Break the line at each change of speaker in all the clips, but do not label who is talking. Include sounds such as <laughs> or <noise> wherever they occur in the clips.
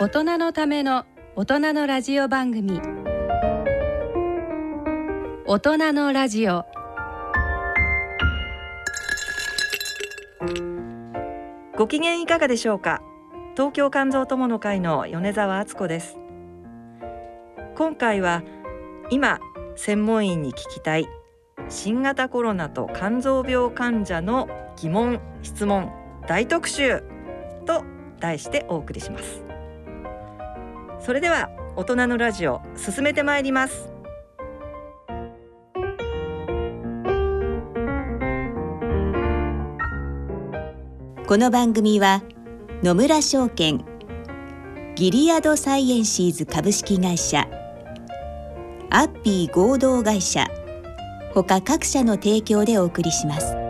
大人のための大人のラジオ番組。大人のラジオ。
ご機嫌いかがでしょうか？東京肝臓友の会の米澤敦子です。今回は今専門医に聞きたい新型コロナと肝臓病患者の疑問質問大特集と題してお送りします。それでは大人のラジオ進めてまいります。
この番組は野村証券ギリアドサイエンシーズ株式会社アッピー合同会社他各社の提供でお送りします。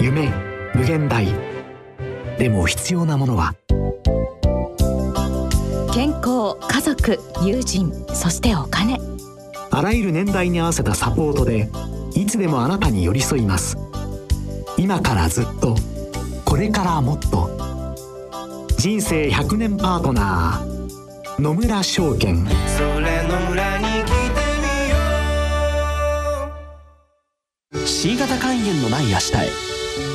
夢無限大。でも必要なものは。
健康家族友人そしてお金。
あらゆる年代に合わせたサポートでいつでもあなたに寄り添います。今からずっとこれからもっと。人生100年パートナー野村証券。
それの村に来てみよう。
C 型肝炎のない明日へ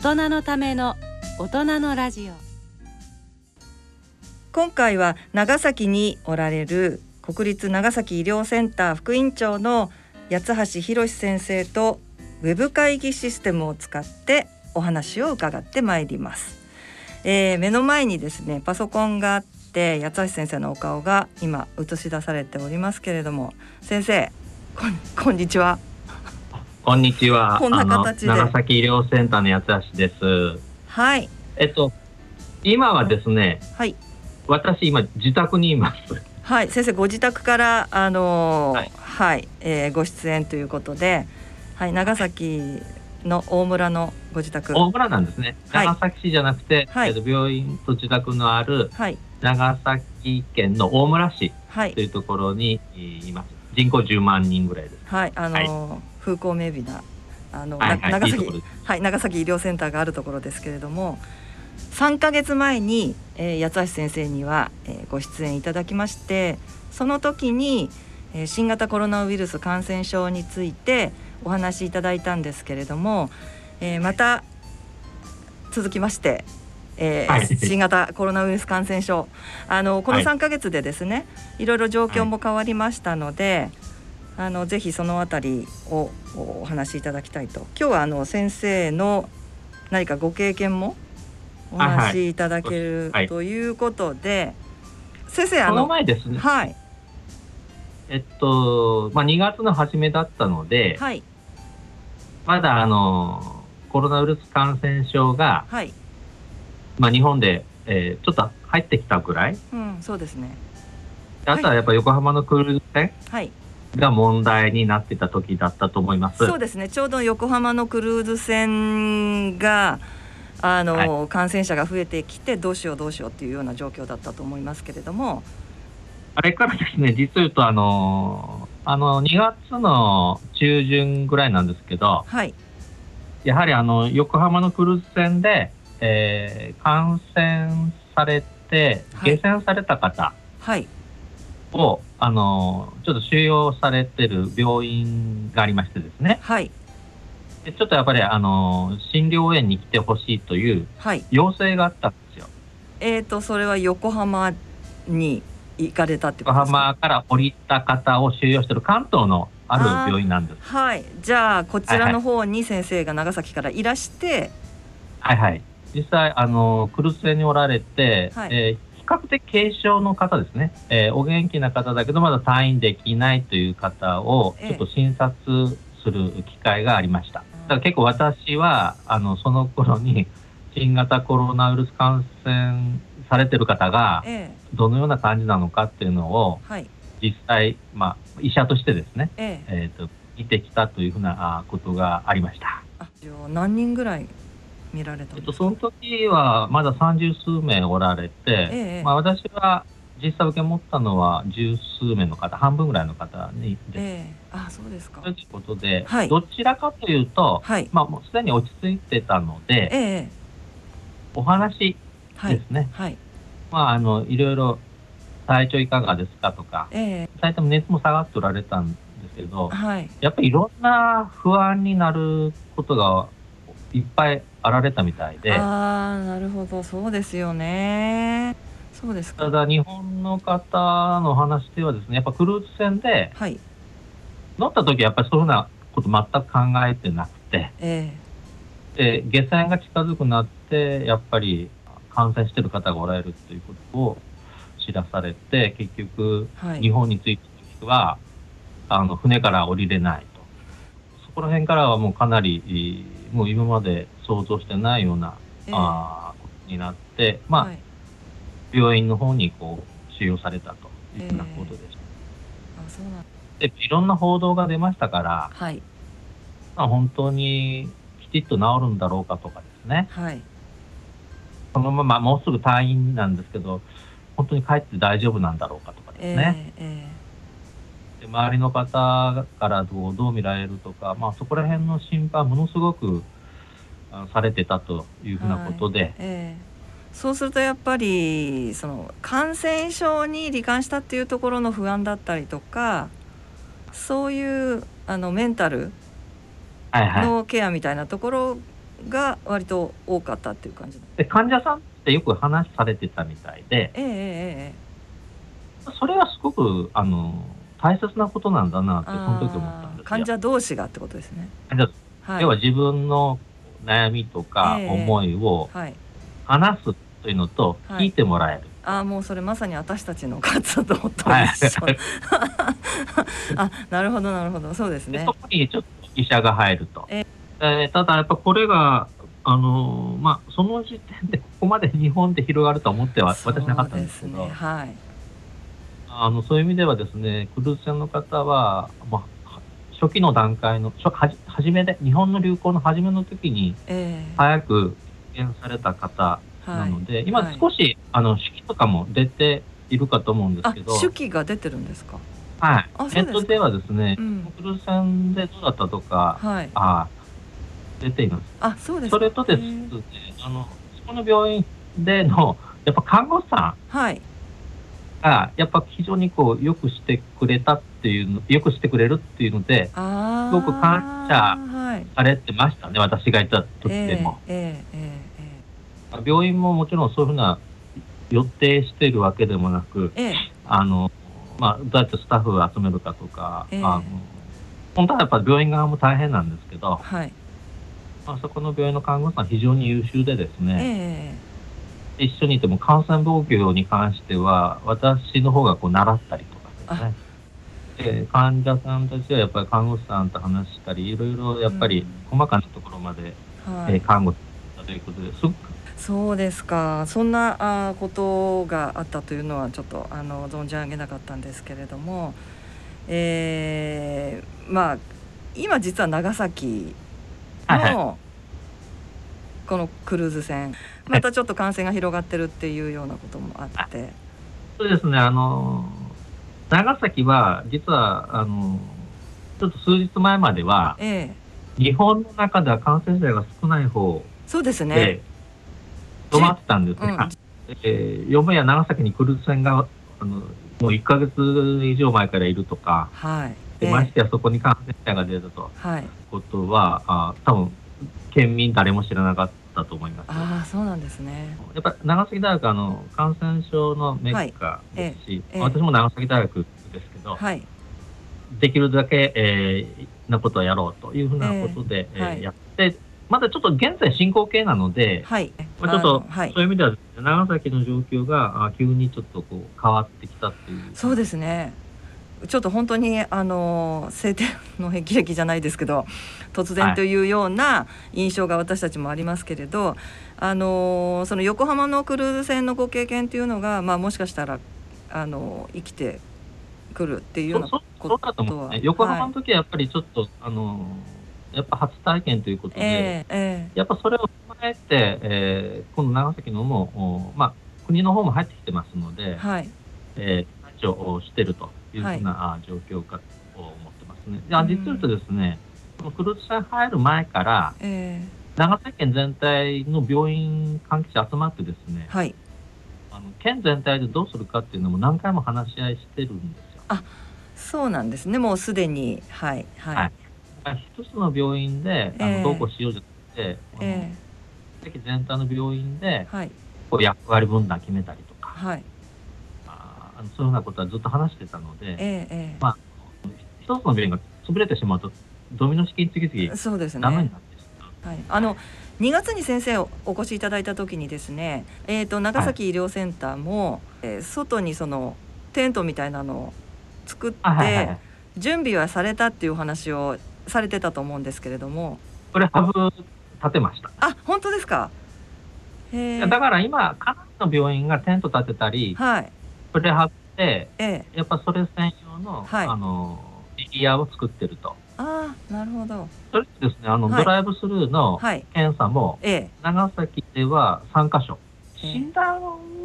大人のための大人のラジオ。
今回は長崎におられる国立長崎医療センター副院長の八橋博先生とウェブ会議システムを使ってお話を伺ってまいります、えー、目の前にですねパソコンがあって八橋先生のお顔が今映し出されておりますけれども先生こんこんにちは。
こんにちは
こんな形で
長崎医療センターの八橋です
はい
えっと今はですね
はい
私今自宅にいます
はい先生ご自宅からあのー、はい、はい、えー、ご出演ということではい、長崎の大村のご自宅。
大村なんですね。長崎市じゃなくて、はい、えっと病院と自宅のある、はい、長崎県の大村市というところにいます。人口10万人ぐらいです。
はい、あのーはい、風光明媚なあの、はいはい、長崎いいはい長崎医療センターがあるところですけれども。3ヶ月前に、えー、八橋先生には、えー、ご出演いただきましてその時に、えー、新型コロナウイルス感染症についてお話しいただいたんですけれども、えー、また続きまして、えーはい、新型コロナウイルス感染症。あのこの3か月でですね、はい、いろいろ状況も変わりましたので、はい、あのぜひそのあたりをお話しいただきたいと。今日はあの先生の何かご経験もお話しいただける、ということで先生あ
の前ですね。
はい。
えっと、まあ、2月の初めだったので、
はい、
まだあのコロナウイルス感染症が、
はい、
まあ、日本で、えー、ちょっと入ってきたぐらい、
うん、そうですね。
あとはやっぱ横浜のクルーズ船？
はい
が問題になってた時だったと思います。
そうですね。ちょうど横浜のクルーズ船があの、はい、感染者が増えてきてどうしようどうしようっていうような状況だったと思いますけれども、
あれからですね、実を言うと、あの、あの、2月の中旬ぐらいなんですけど、
はい。
やはりあの、横浜のクルーズ船で、えー、感染されて、下船された方、
はい。
を、あの、ちょっと収容されてる病院がありましてですね。
はい。
でちょっとやっぱり、あの、診療園に来てほしいという要請があったんですよ。はい、
えっ、ー、と、それは横浜に行かれたって
ことですか？横浜から降りた方を収容している関東のある病院なんです。
はい。じゃあ、こちらの方に先生が長崎からいらして、
はいはい。実際、あの、クルスにおられて、はい、えー比較的軽症の方ですね、えー、お元気な方だけどまだ退院できないという方をちょっと診察する機会がありました。だから結構私はあのその頃に新型コロナウイルス感染されてる方がどのような感じなのかっていうのを実際、まあ、医者としてですね、ええ。ー、と見てきたというふうなことがありました。
何人ぐらい見られた
えっと、その時はまだ三十数名おられて、ええ、まあ、私は実際受け持ったのは十数名の方、半分ぐらいの方にです。え
あそうですか。
ということで、はい、どちらかというと、はい、まあ、もうすでに落ち着いてたので、え、お話ですね、はい、まあ、あのいろいろ体調いかがですかとか、ええ、とも熱も下がっておられたんですけど、はい、やっぱりいろんな不安になることがいっぱいあられたみたいで。
ああなるほど。そうですよね。そうです
ただ日本の方の話ではですねやっぱクルーズ船で、はい、乗った時やっぱりそういうふうなこと全く考えてなくて、えー、で下船が近づくなってやっぱり感染してる方がおられるということを知らされて結局、はい、日本に着いた時はあの船から降りれないと。そこら辺からはもうかなりもう今まで想像してないような、えー、あことになって、まあ、はい、病院の方にこう収容されたというようなことでした。え。ー、あそうなん。でいろんな報道が出ましたから、はい、まあ、本当にきちっと治るんだろうかとかですね、はい、このままもうすぐ退院なんですけど本当に帰って大丈夫なんだろうかとかですね、えーえーで周りの方からどうどう見られるとか、まあ、そこら辺の心配ものすごくされてたというふうなことで、はい。え
ー、そうするとやっぱりその感染症に罹患したっていうところの不安だったりとかそういうあのメンタルのケアみたいなところが割と多かったっていう感じ
で患者さんってよく話されてたみたいで、えーえー、それはすごくあの大切なことなんだなってその時思ったんです
患者同士がってことですね。
はい、要は自分の悩みとか思いを話すというのと聞いてもらえる。
ああもうそれまさに私たちの活動と一緒、はい、<laughs> あなるほどなるほど。そうですね。
そこにちょっと医者が入ると、えー、ただやっぱこれがあのまあその時点でここまで日本で広がると思っては私なかったんですけど、ね、はいあのそういう意味ではですねクルーズ船の方は、まあ、初期の段階の初はじ初めで日本の流行の初めの時に早く出現された方なので、えー、今少し、はい、あの手記とかも出ているかと思うんですけど。
手記が出てるんですか？
はい。ネットではですね、うん、クルーズ船でどうだったとか、はい、あ出ています。
あそうです
それとですねあのそこの病院でのやっぱ看護師さん、はい、がやっぱ非常にこうよくしてくれたっていうのよくしてくれるっていうのですごく感謝されてましたね、はい、私がいた時でも、えーえーえー、病院ももちろんそういうふうな予定しているわけでもなく、あのまあ、どうやってスタッフを集めるかとか、あの本当はやっぱり病院側も大変なんですけど、はい、まあ、そこの病院の看護師さん非常に優秀でですね、一緒にいても感染防御に関しては私の方がこう習ったりとか。ですねで患者さんたちはやっぱり看護師さんと話したりいろいろやっぱり細かなところまで、うん、えー、看護師だということですごく
そうですか。そんなあことがあったというのはちょっとあの存じ上げなかったんですけれども、えー、まあ今実は長崎の、このクルーズ船またちょっと感染が広がってるっていうようなこともあって。
そうですね。あの長崎は実はあのちょっと数日前までは、ええ、日本の中では感染者が少ない方
そうですね。
止まってたんですが、うん、えー、よもや長崎にクルーズ船があのもう1か月以上前からいるとか、
はい。
でましてやそこに感染者が出たと、はい、ことはあ多分県民誰も知らなかったと思います。
ああそうなんですね。
やっぱ長崎大学あの感染症のメッカですし、はい、私も長崎大学ですけど、はい、できるだけ、えー、なことをやろうというふうなことで、えー、えー、やってまだちょっと現在進行形なので、はい、まあ、ちょっと、はい、そういう意味では、長崎の状況があ急にちょっとこう変わってきたっていう。
そうですねちょっと本当にあの晴天の霹靂じゃないですけど突然というような印象が私たちもありますけれど、はい、あのその横浜のクルーズ船のご経験というのが、まあ、もしかしたらあの生きてくるっていうようなこと
は、ね、横浜の時はやっぱりちょっと、はい、あのやっぱ初体験ということで、えーえー、やっぱそれを踏まえて、えー、この長崎のも、まあ、国の方も入ってきてますので、はい。えー、をしてるというふうな、はい、状況かと思ってますね。実を言うとですね、このクルーズ船入る前から、えー、長崎県全体の病院関係者集まってですね、はい、あの県全体でどうするかっていうのも何回も話し合いしてるんですよ。
あそうなんですね。もうすでに。はいはい、はい。
一つの病院で、あのどうこうしようじゃなくて、えー、席全体の病院で、はい、こう役割分担決めたりとか、はい、ああのそういうようなことはずっと話してたので、えー、まあ、一つの病院が潰れてしまうとドミノ式に次々
そうですね。ダメになってしまう。はい、あの2月に先生お越しいただいた時にですね、えーと、長崎医療センターも、はい、えー、外にそのテントみたいなのを作って、はいはいはい、準備はされたっていうお話をされてたと思うんですけれども。
これハブ立てました。
あ本当ですか？
だから今かなりの病院がテント立てたり、はい、プレハって、ええ、やっぱそれ専用の、はい、あのエリアを作ってると。
あなるほど。
それですねあの、はい、ドライブスルーの検査も、ええ、長崎では3か所、診断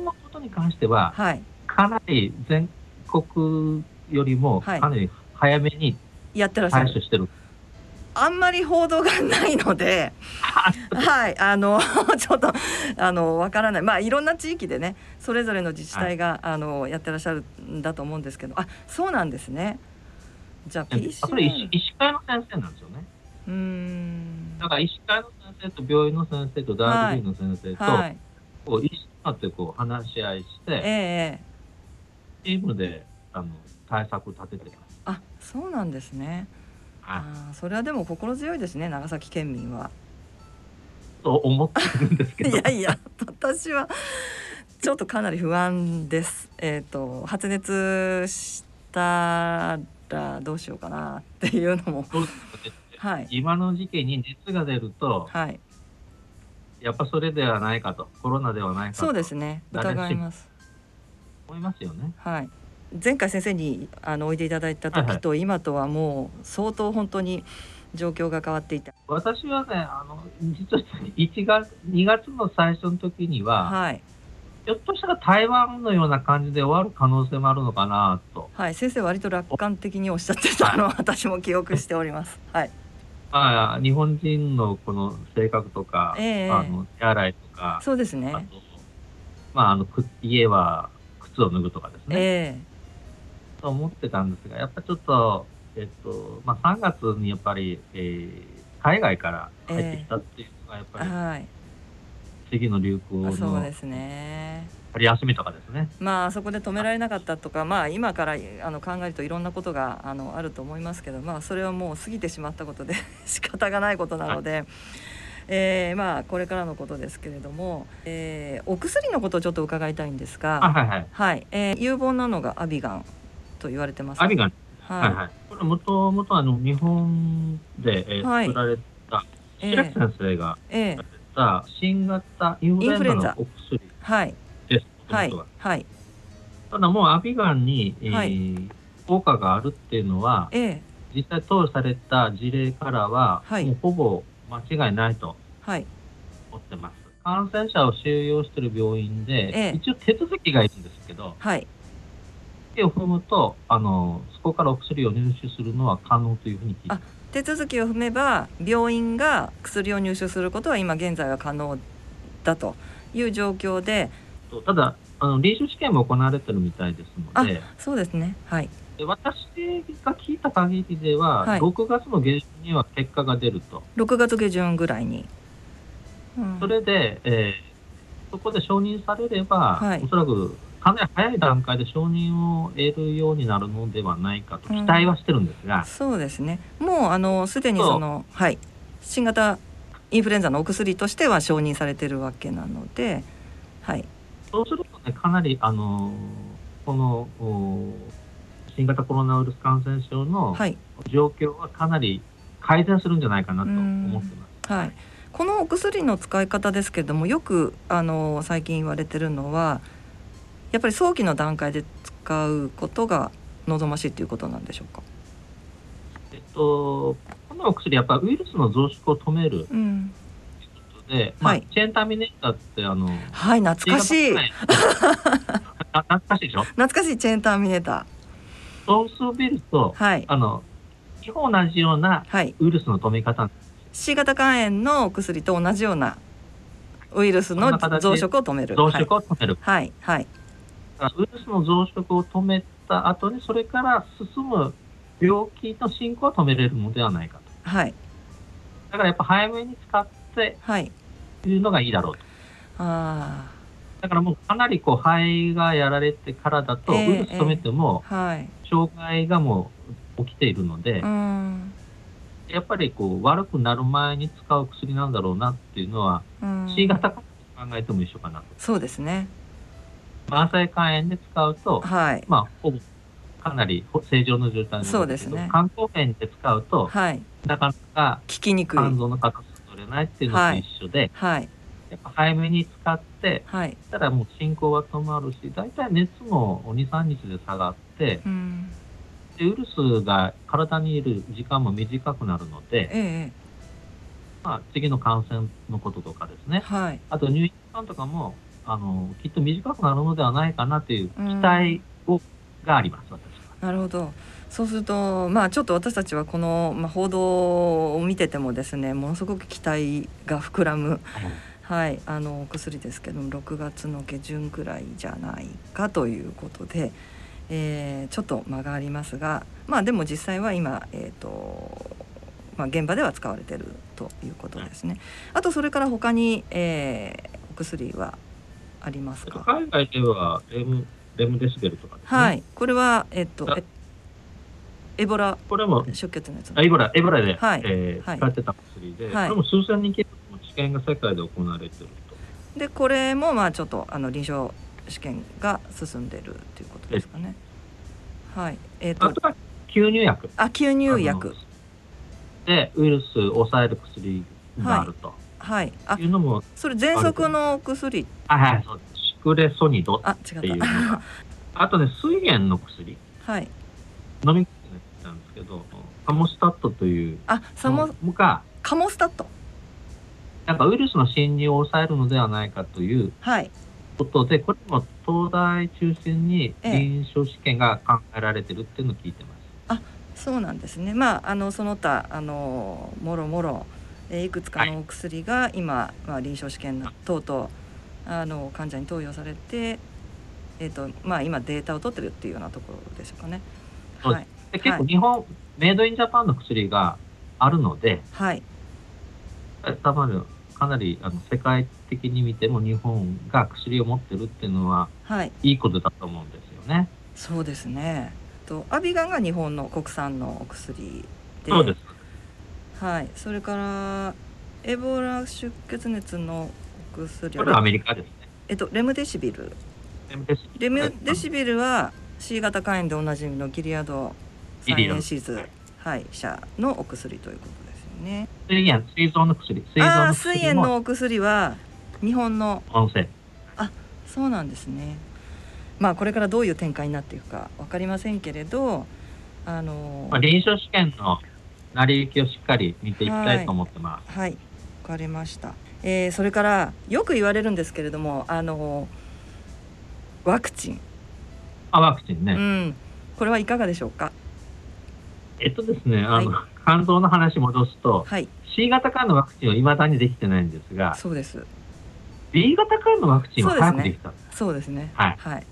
のことに関しては、はい、かなり全国よりもかなり早めに対処してる。
あんまり報道がないので、<laughs> はい、あの <laughs> ちょっとあのわからない。まあいろんな地域でね、それぞれの自治体が、はい、あのやってらっしゃるんだと思うんですけど、あ、そうなんですね。じゃあ
PCR それ医医師会の先生なんですよね。うん。だから医師会の先生と病院の先生と大学院の先生と、はい、こう医師になってこう話し合いして、えー、チームであの対策立ててます。
あ、そうなんですね。あそれはでも心強いですね長崎県民は。
と思ってるんですけど
いやいや私はちょっとかなり不安です。えっ、ー、と発熱したらどうしようかなっていうのも。
はい、今の時期に熱が出ると、はい、やっぱそれではないかとコロナではないかと
そうですね疑います
思いますよね
はい前回先生にあのおいでいただいた時と今とはもう相当本当に状況が変わっていた。
私はね、あの実は1月2月の最初の時には、はい、ひょっとしたら台湾のような感じで終わる可能性もあるのかなと。
はい、先生割と楽観的におっしゃってたのを <laughs> 私も記憶しております。はい。
まあ日本人のこの性格とか、えー、あの手洗いとか、
そうですね。
まああの家は靴を脱ぐとかですね。えーと思ってたんですが、やっぱちょっと、えっと、まあ、3月にやっぱり、えー、海外から入ってきたっていうのが、やっぱり、えー、はい、次の流行の、
そうですね。
春休みとかですね。
まあ、そこで止められなかったとか、まあ、今からあの考えるといろんなことがあのあると思いますけど、まあ、それはもう過ぎてしまったことで <laughs> 仕方がないことなので。はいえー、まあこれからのことですけれども、えー、お薬のことをちょっと伺いたいんですが、はいはい、はい、えー、有望なのがアビガンと言われてます、
アビガン、はい、はいはい。これもともとあの日本で、えーはい、作られた白木先生が作られた新型インフルエンザのお薬です、はい、は。い、はい、ただもうアビガンに、えー、はい、効果があるっていうのは、えー、実際投与された事例からは、はい、もうほぼ間違いないと思ってます。感染者を収容している病院で、えー、一応手続きがいるんですけど、はい、手を踏むとあのそこからお薬を入手するのは可能というふうに聞いて
手続きを踏めば病院が薬を入手することは今現在は可能だという状況で
ただあの臨床試験も行われてるみたいですので、
そうですね。はい。
で私が聞いた限りでは、はい、6月の下旬には結果が出ると。
6月下旬ぐらいに。
うん、それで、えー、そこで承認されれば、はい、おそらくかなり早い段階で承認を得るようになるのではないかと期待はしてるんですが、うん、
そうですね。もうあのすでにそのはい。新型インフルエンザのお薬としては承認されてるわけなので、はい、
そうするとねかなりあのこの新型コロナウイルス感染症の状況はかなり改善するんじゃないかなと思ってます。
はい、このお薬の使い方ですけれどもよくあの最近言われてるのはやっぱり早期の段階で使うことが望ましいということなんでしょうか？
えっと、このお薬やっぱウイルスの増殖を止める、うん。で、まあ、はい、チェーンターミネーターってあの
はい懐かしい。
懐かしいでしょ？
懐かしいチェーンターミネーター。
そうするると、はい、あの基本同じようなウイルスの止め方、はい、
C 型肝炎の薬と同じようなウイルスの増殖を止める。
増殖を止める。
はいはい、
ウイルスの増殖を止めた後にそれから進む病気の進行を止めれるのではないかと。
はい。
だからやっぱ早めに使ってはい。いうのがいいだろうと、ああだからもうかなりこう肺がやられてからだと、ウイルス止めても、障害がもう起きているので、やっぱりこう悪くなる前に使う薬なんだろうなっていうのは、C 型か考えても一緒かなと。
そうですね。
慢性肝炎で使うと、はい、まあほぼかなり正常の状態
そうですね。
肝硬変で使うと、はい、なかなか
効きにくい。
肝臓の形取れないっていうのと一緒で、はい、はいやっぱ早めに使って、はい、たらもう進行は止まるし、大体熱も2、3日で下がって、うん、でウイルスが体にいる時間も短くなるので、ええ、まあ、次の感染のこととかですね、はい、あと入院期間とかもあのきっと短くなるのではないかなという期待を、うん、があります、私は。
なるほどそうするとまあちょっと私たちはこの、まあ、報道を見ててもですねものすごく期待が膨らむ、はいはいあのお薬ですけども6月の下旬くらいじゃないかということで、えー、ちょっと間がありますがまあでも実際は今、えーとまあ、現場では使われてるということですね。あとそれから他に、えー、お薬はありますか？
海外ではレムレムデシベルとか、ね、
はいこれはえっとエボラ
これも
出血のやつ
エボラエボラで、はいえー、使ってた薬で、はい、これも数千人計試験が世界で行われてる
と。でこれもまあちょっとあの臨床試験が進んでるっていうことですかね。はい。
えっ、ー、と。あとは吸入薬。
あ吸入薬。
でウイルスを抑える薬があると。
はい。
あいうのも
それ喘息の薬？
あはいそうシクレソニドっていうのが。あ <laughs> とね水炎の薬。はい。飲み薬なんですけど、カモスタットという。
あ、サモ。カモスタット。
なんかウイルスの侵入を抑えるのではないかということで、はい、これも東大中心に臨床試験が考えられてるっていうのを聞いてます。
ええ、あそうなんですね。まああのその他あのもろもろ、えいくつかのお薬が今、はい、まあ臨床試験等々あの患者に投与されて、えっ、ー、とまあ今データを取ってるっていうようなところでしょうかね。
はい。で結構日本、はい、メイドインジャパンの薬があるので、はい。多分かなりあの世界的に見ても日本が薬を持ってるっていうのは、はい、いいことだと思うんですよね。
そうですね。とアビガンが日本の国産のお薬で、
そうです。
はい。それからエボラ出血熱のお薬
は、これアメリカですね。
えっとレムデシビル。レムデシビル。は C 型肝炎でおなじみのギリアドサイエンシーズ、はい、社のお薬ということね。
水炎、水臓の薬。
水ああ、水炎のお薬は日本の。あ、そうなんですね。まあこれからどういう展開になっていくかわかりませんけれど、あの
ー、まあ、臨床試験の成り行きをしっかり見ていきたいと思ってます。
はい、わ、はい、かりました。えー、それからよく言われるんですけれども、あのー、ワクチン。
あ、ワクチンね。う
ん。これはいかがでしょうか？
えっとですね、あの、はい肝臓の話戻すと、はい、C 型肝のワクチンはいまだにできてないんですが、
そうです。
B 型肝のワクチンは早くできた。ね、
そうですね。
はい。
はい。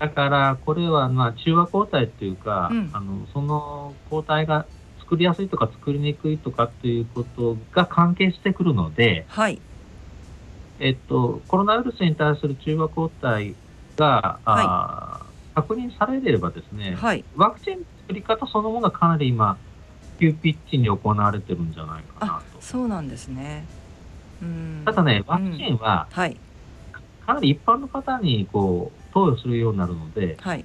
だからこれはまあ中和抗体っていうか、うん、あのその抗体が作りやすいとか作りにくいとかっていうことが関係してくるので、
はい。
えっと、コロナウイルスに対する中和抗体が、はい、確認されればですね、
はい、
ワクチン作り方そのものがかなり今、急ピッチに行われてるんじゃないかなと。
そうなんですね。
うんただね、ワクチンは、
はい、
かなり一般の方にこう投与するようになるので、
はい、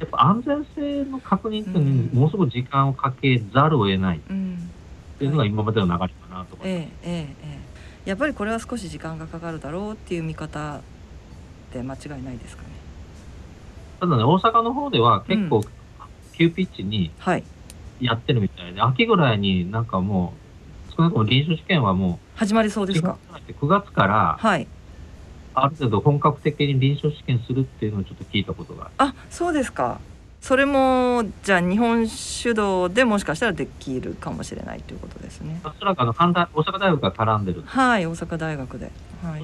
やっぱ安全性の確認っていうのにものすごく時間をかけざるを得ないっていうのが今までの流れかなと思います。ええ
ええやっぱりこれは少し時間がかかるだろうっていう見方で間違いないですかね？
ただね、大阪の方では結構急ピッチにやってるみたいで、うんはい、秋ぐらいになんかもう、少なくとも臨床試験はも
う、始まりそうですか
？9月から、
はい、
ある程度本格的に臨床試験するっていうのをちょっと聞いたことが
あそうですか。それもじゃあ日本主導でもしかしたらできるかもしれないということですね。
おそらくあの大阪大学が絡んでる。
はい、大阪大学で。はいはい。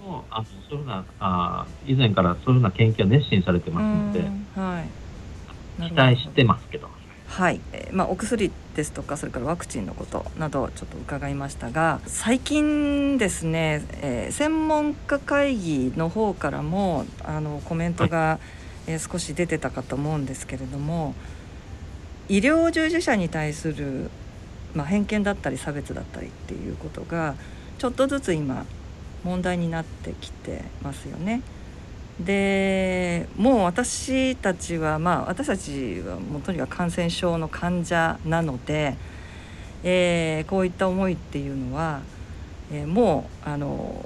もうあのそういうふうなあ以前からそういうふうな研究は熱心されてますので、
は
い。期待してますけど。
はい、えー、まあ、お薬ですとかそれからワクチンのことなどちょっと伺いましたが最近ですね、えー、専門家会議の方からもあのコメントが、はい、えー、少し出てたかと思うんですけれども医療従事者に対する、まあ、偏見だったり差別だったりっていうことがちょっとずつ今問題になってきてますよね。でもう私たちはまあ私たちはもうとにかく感染症の患者なので、えー、こういった思いっていうのは、えー、もうあの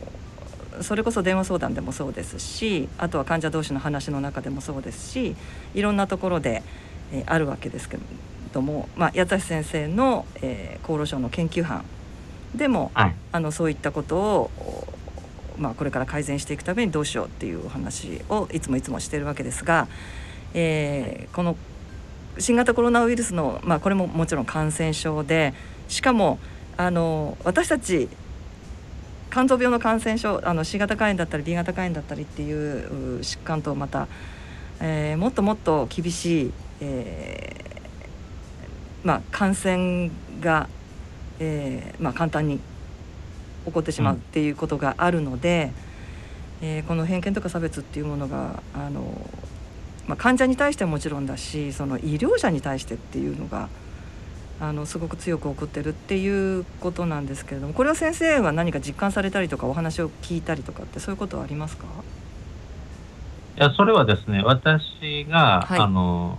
それこそ電話相談でもそうですしあとは患者同士の話の中でもそうですしいろんなところで、えー、あるわけですけども、まあ、八橋先生の、えー、厚労省の研究班でも、はい、あのそういったことをまあ、これから改善していくためにどうしようっていうお話をいつもいつもしてるわけですが、えー、この新型コロナウイルスの、まあ、これももちろん感染症でしかもあの私たち肝臓病の感染症あの C 型肝炎だったり B 型肝炎だったりっていう疾患とまた、えー、もっともっと厳しい、えーまあ、感染が、えーまあ、簡単に起こってしまうっていうことがあるので、うん、えー、この偏見とか差別っていうものがあの、まあ、患者に対してはもちろんだしその医療者に対してっていうのがあのすごく強く起こってるっていうことなんですけれどもこれは先生は何か実感されたりとかお話を聞いたりとかってそういうことはありますか？
いやそれはですね私が、はい、あの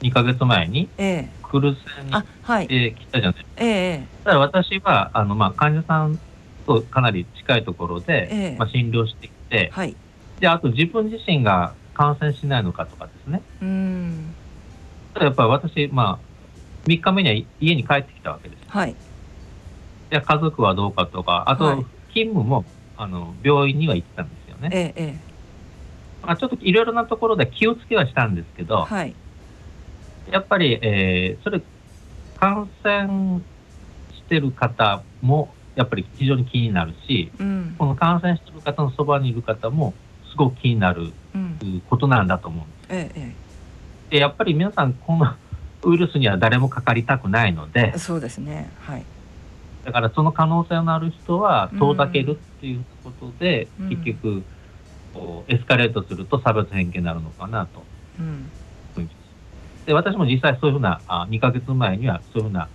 2か月前に、
ええ、
クルーズ船に、はい、えー、来たじゃないですか。
ええ、
ただ私はあの、まあ、患者さんとかなり近いところで、ええ、まあ、診療してきて、
はい、
であと自分自身が感染しないのかとかですね。
うん。
やっぱり私、まあ、3日目には家に帰ってきたわけです。
はい、
で家族はどうかとか、あと、勤務もあの病院には行ってたんですよね。
ええ
まあ、ちょっといろいろなところで気をつけはしたんですけど、
はい、
やっぱり、えー、それ、感染してる方もやっぱり非常に気になるし、
うん、
この感染してる方のそばにいる方もすごく気になることなんだと思うん
です。ええ、
でやっぱり皆さんこのウイルスには誰もかかりたくないので
そうですね、はい、
だからその可能性のある人は遠ざけるっていうことで、うん、結局こうエスカレートすると差別偏見になるのかなと。
うん。
で私も実際そういうふうなあ2か月前にはそういうふうな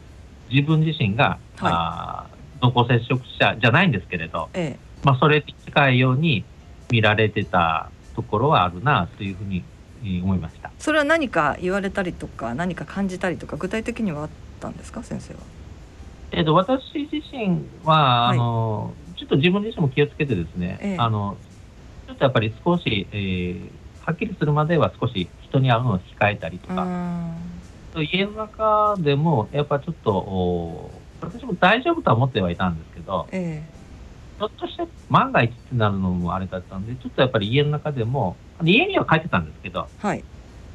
自分自身が、はい、あ濃厚接触者じゃないんですけれど、
ええ、
まあ、それに近いように見られてたところはあるなというふうに思いました。
それは何か言われたりとか何か感じたりとか具体的にはあったんですか先生は？
えーと、私自身は、はい、あのちょっと自分自身も気をつけてですね、え、あのちょっとやっぱり少し、えー、はっきりするまでは少し人に会うのを控えたりとか、家の中でもやっぱちょっと私も大丈夫とは思ってはいたんですけど、
え
ひょっとして万が一ってなるのもあれだったんで、ちょっとやっぱり家の中でも、家には帰ってたんですけど、
はい、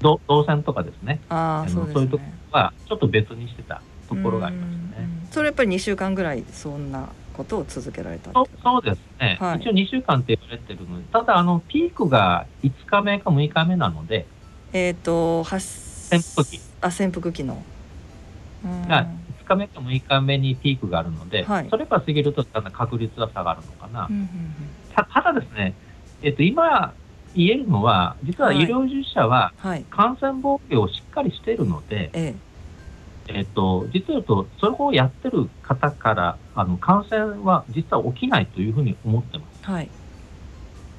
動線とかですね、
あそう、
ね、そういうところはちょっと別にしてたところがありましたね。
それやっぱり2週間ぐらいそんなことを続けられた
そうそうですね、はい、一応2週間って言われてるのでただあのピークが5日目か6日目なので
えっ、ー、と潜伏期。あ潜伏期の。
が5日目か6日目にピークがあるので、はい、それから過ぎるとだんだん確率は下がるのかな、うんうんうん、たただですね、えーと、今言えるのは実は医療従事者は感染防御をしっかりしているので、はいえ。えーと、実は言うとそれをやってる方からあの感染は実は起きないというふうに思ってます。はい、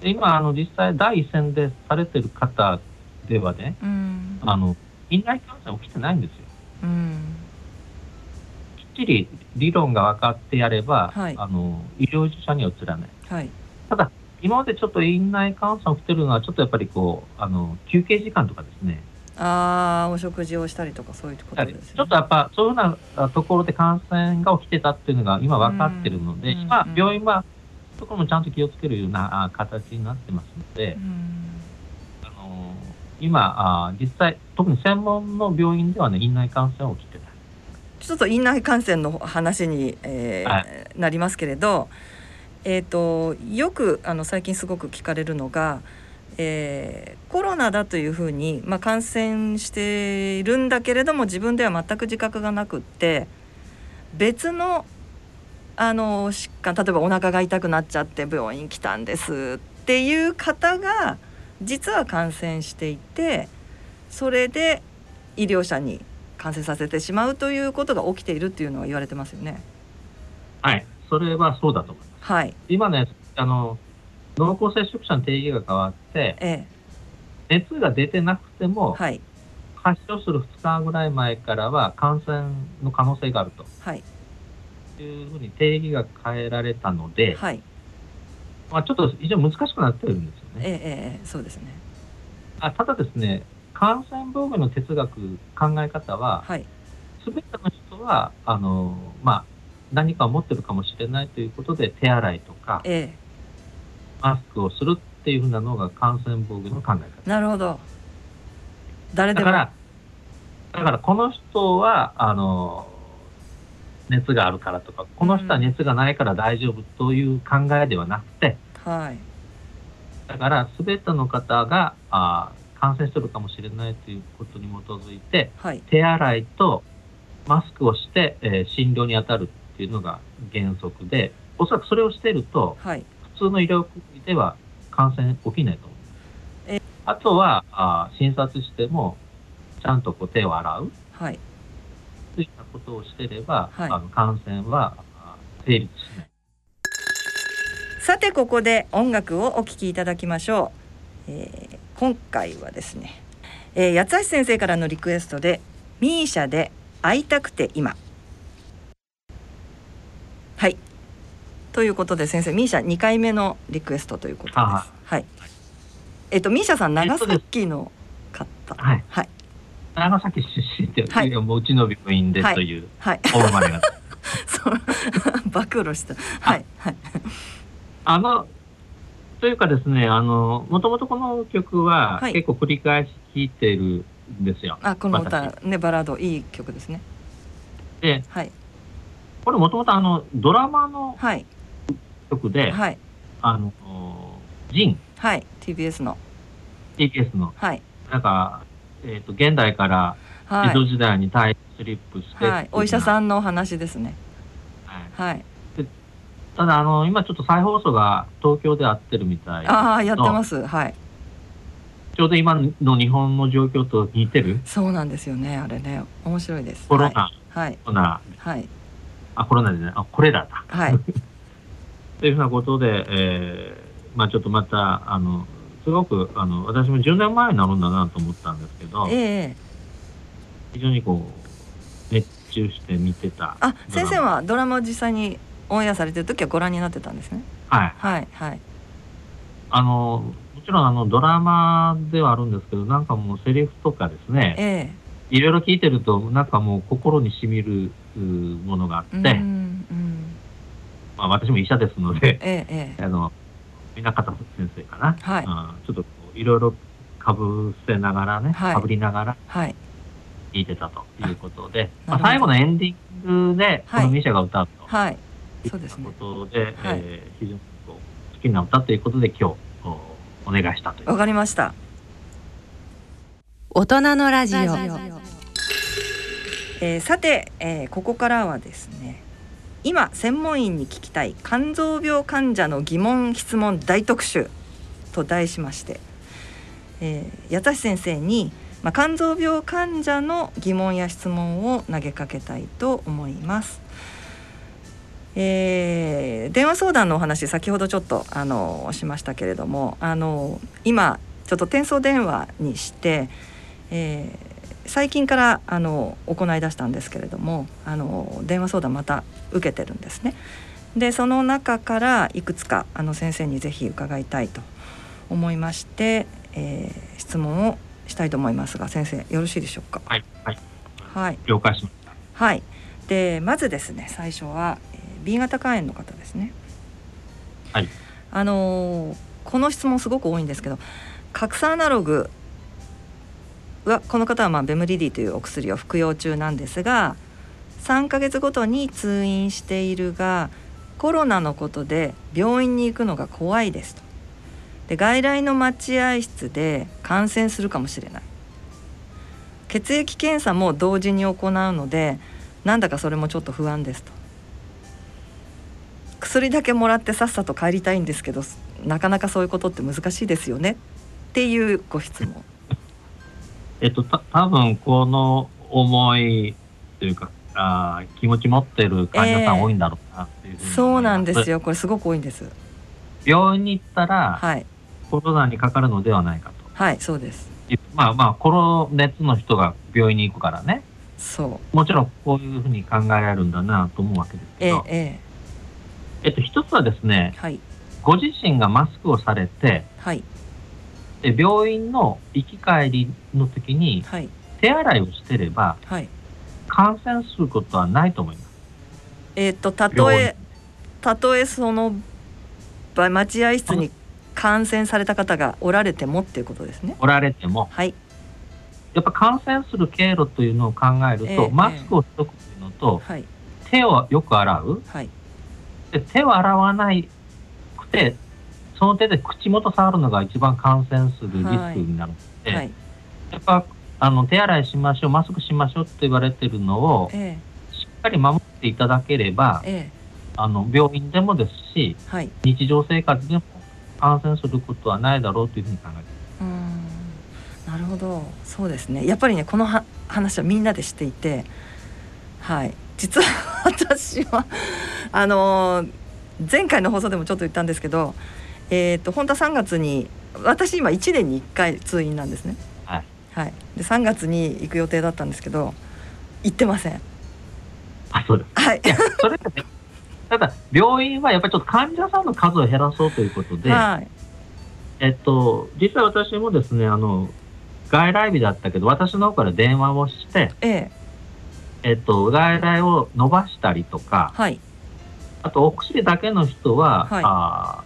で今あの実際第一線でされてる方ではね、うん、あの院内感染起きてないんですよ。うんちり理論が分かってやれば、はい、あの医療従事者には移らない。はい、ただ、今までちょっと院内感染起きてるのは、ちょっとやっぱりこうあの休憩時間とかですね。
ああ、お食事をしたりとか、そういうことです、ね、
ちょっとやっぱ、そういうふうなところで感染が起きてたっていうのが今分かってるので、今、病院は、そこもちゃんと気をつけるような形になってますので、あの今あ、実際、特に専門の病院ではね、院内感染は起きてない。
ちょっと院内感染の話に、えーはい、なりますけれど、えーと、よくあの最近すごく聞かれるのが、えー、コロナだというふうに、まあ、感染しているんだけれども自分では全く自覚がなくって別のあの疾患例えばお腹が痛くなっちゃって病院来たんですっていう方が実は感染していてそれで医療者に感染させてしまうということが起きているっていうのは言われてますよね。
はい、それはそうだと思います。はい、今ねあの濃厚接触者の定義が変わって、ええ、熱が出てなくても、はい、発症する2日ぐらい前からは感染の可能性があると、はい、いうふうに定義が変えられたので、はい。まあ、ちょっと非常に難しくなってるんですよね。
ええそうですね。
あただですね感染防御の哲学考え方は、はい、全ての人はあの、まあ、何かを持ってるかもしれないということで手洗いとか、ええ、マスクをするっていうふうなのが感染防御の考え方。
なるほど。誰
でも。だからだからこの人はあの熱があるからとかこの人は熱がないから大丈夫という考えではなくて、うん、はい、だから全ての方があ感染してるかもしれないということに基づいて、はい、手洗いとマスクをして、えー、診療に当たるっていうのが原則で、おそらくそれをしていると、はい、普通の医療では感染起きないと思います。あとはあ診察しても、ちゃんとこう手を洗う、はい、といったことをしてれば、はい、あの感染は成立しない。
さてここで音楽をお聴きいただきましょう。えー、今回はですね、えー、八橋先生からのリクエストで「ミーシャで会いたくて今」はい。ということで先生ミーシャ2回目のリクエストということです。はい。えっとミーシャさん長崎の方。はい、はい、
長崎出身で、はい、もううちの病院でという、はい、はい、まれが <laughs>
そう。<laughs> 暴露した。はい。はい。
あのというかですねあのもともとこの曲は結構繰り返し聴いてるんですよ、
あこの歌ねバラードいい曲ですね。
で、はい、これもともとあのドラマの曲で、はい、あのジン、
はい、TBS の。
TBS の、はい、なんか、えーと、現代から江戸時代にタイムスリップして、
はい、お医者さんのお話ですね。はい、はい
ただあの今ちょっと再放送が東京で合ってるみたい
ああやってます。はい。
ちょうど今の日本の状況と似てる？
そうなんですよね。あれね。面白いです。
コロナ、はい、コロナ。はい。あ、コロナじゃない、あ、これだ。はい。<laughs> というふうなことで、えー、まあちょっとまた、あの、すごく、あの、私も10年前になるんだなと思ったんですけど、えー、非常にこう、熱中して見てた。
あ、先生はドラマを実際にオンエアされてる時はご覧になってたんですね？
はい。はい、はい。あの、もちろんあのドラマではあるんですけど、なんかもうセリフとかですね、ええ、いろいろ聞いてると、なんかもう心にしみるものがあって、うんうん、まあ、私も医者ですので、ええ、あの南方先生かな、はい、あちょっといろいろかぶせながらね、はい、かぶりながら聞いてたということで、まあ、最後のエンディングでこのミシャが歌うと、はい、
そうですね。
ことで、はい、えー、非常にこう好きな歌ということで今日お願いしたという。
わかりました。
大人のラジオ。
えー、さて、えー、ここからはですね今専門医に聞きたい肝臓病患者の疑問質問大特集と題しまして、えー、八橋先生に、まあ、肝臓病患者の疑問や質問を投げかけたいと思います。えー、電話相談のお話先ほどちょっとあのしましたけれどもあの今ちょっと転送電話にして、えー、最近からあの行い出したんですけれどもあの電話相談また受けてるんですね。でその中からいくつかあの先生にぜひ伺いたいと思いまして、えー、質問をしたいと思いますが先生よろしいでしょうか？
はい、はい、
はい、
了解しました。
はい。でまずですね最初は、B 型肝炎の方ですね。
はい。
あのー、この質問すごく多いんですけど、核酸アナログはこの方はまあベムリディというお薬を服用中なんですが、3ヶ月ごとに通院しているが、コロナのことで病院に行くのが怖いですと。で外来の待合室で感染するかもしれない。血液検査も同時に行うので、なんだかそれもちょっと不安ですと。薬だけもらってさっさと帰りたいんですけどなかなかそういうことって難しいですよねっていうご質問。
えっとた多分この思いというかあ気持ち持ってる患者さん多いんだろうなっていう、えー、
そうなんですよこれすごく多いんです。
病院に行ったら、はい、コロナにかかるのではないかと。
はいそうです。
まあまあコロ熱の人が病院に行くからね。
そう
もちろんこういうふうに考えられるんだなと思うわけですけど、
ええ
えっと、一つはですね、はい、ご自身がマスクをされて、
はい、
で病院の行き帰りの時に、はい、手洗いをしてれば、
はい、
感染することはないと思います。
えっと、たとえ、たとえその待合室に感染された方がおられてもっていうことですね。
おられても。
はい。
やっぱ感染する経路というのを考えると、えー、マスクをしとくというのと、
はい、
手をよく洗う、
はい、
で手を洗わないくて、その手で口元触るのが一番感染するリスクになるので、はい。はい、やっぱあの手洗いしましょう、マスクしましょうって言われてるのを、ええ、しっかり守っていただければ、え、あの病院でもですし、
はい、
日常生活でも感染することはないだろうというふうに考えて
ます。なるほど、そうですね。やっぱりね、この話はみんなでしていて、はい、実は私はあの前回の放送でもちょっと言ったんですけど、えーと、本当は3月に私今1年に1回通院なんですね。
はい、
はい、で3月に行く予定だったんですけど行ってません。
あそうです
はい。
それでね <laughs> ただ病院はやっぱりちょっと患者さんの数を減らそうということで、
はい、
えっと実は私もですねあの外来日だったけど私の方から電話をして、
ええ
えっと、外来を伸ばしたりとか、
はい、
あとお薬だけの人は、はい、あ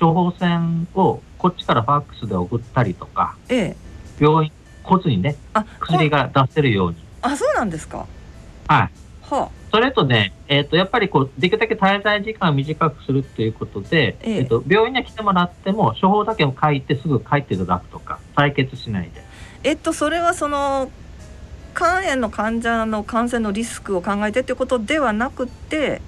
処方箋をこっちからファックスで送ったりとか、
ええ、
病院個人にね薬が出せるように。
あそうなんですか。
はい。
はあ、
それとね、えーと、やっぱりこうできるだけ滞在時間を短くするっていうことで、ええ。えーと、病院には来てもらっても処方だけを書いてすぐ帰っていただくとか採血しないで。
えっとそれはその肝炎の患者の感染のリスクを考えてということではなくて、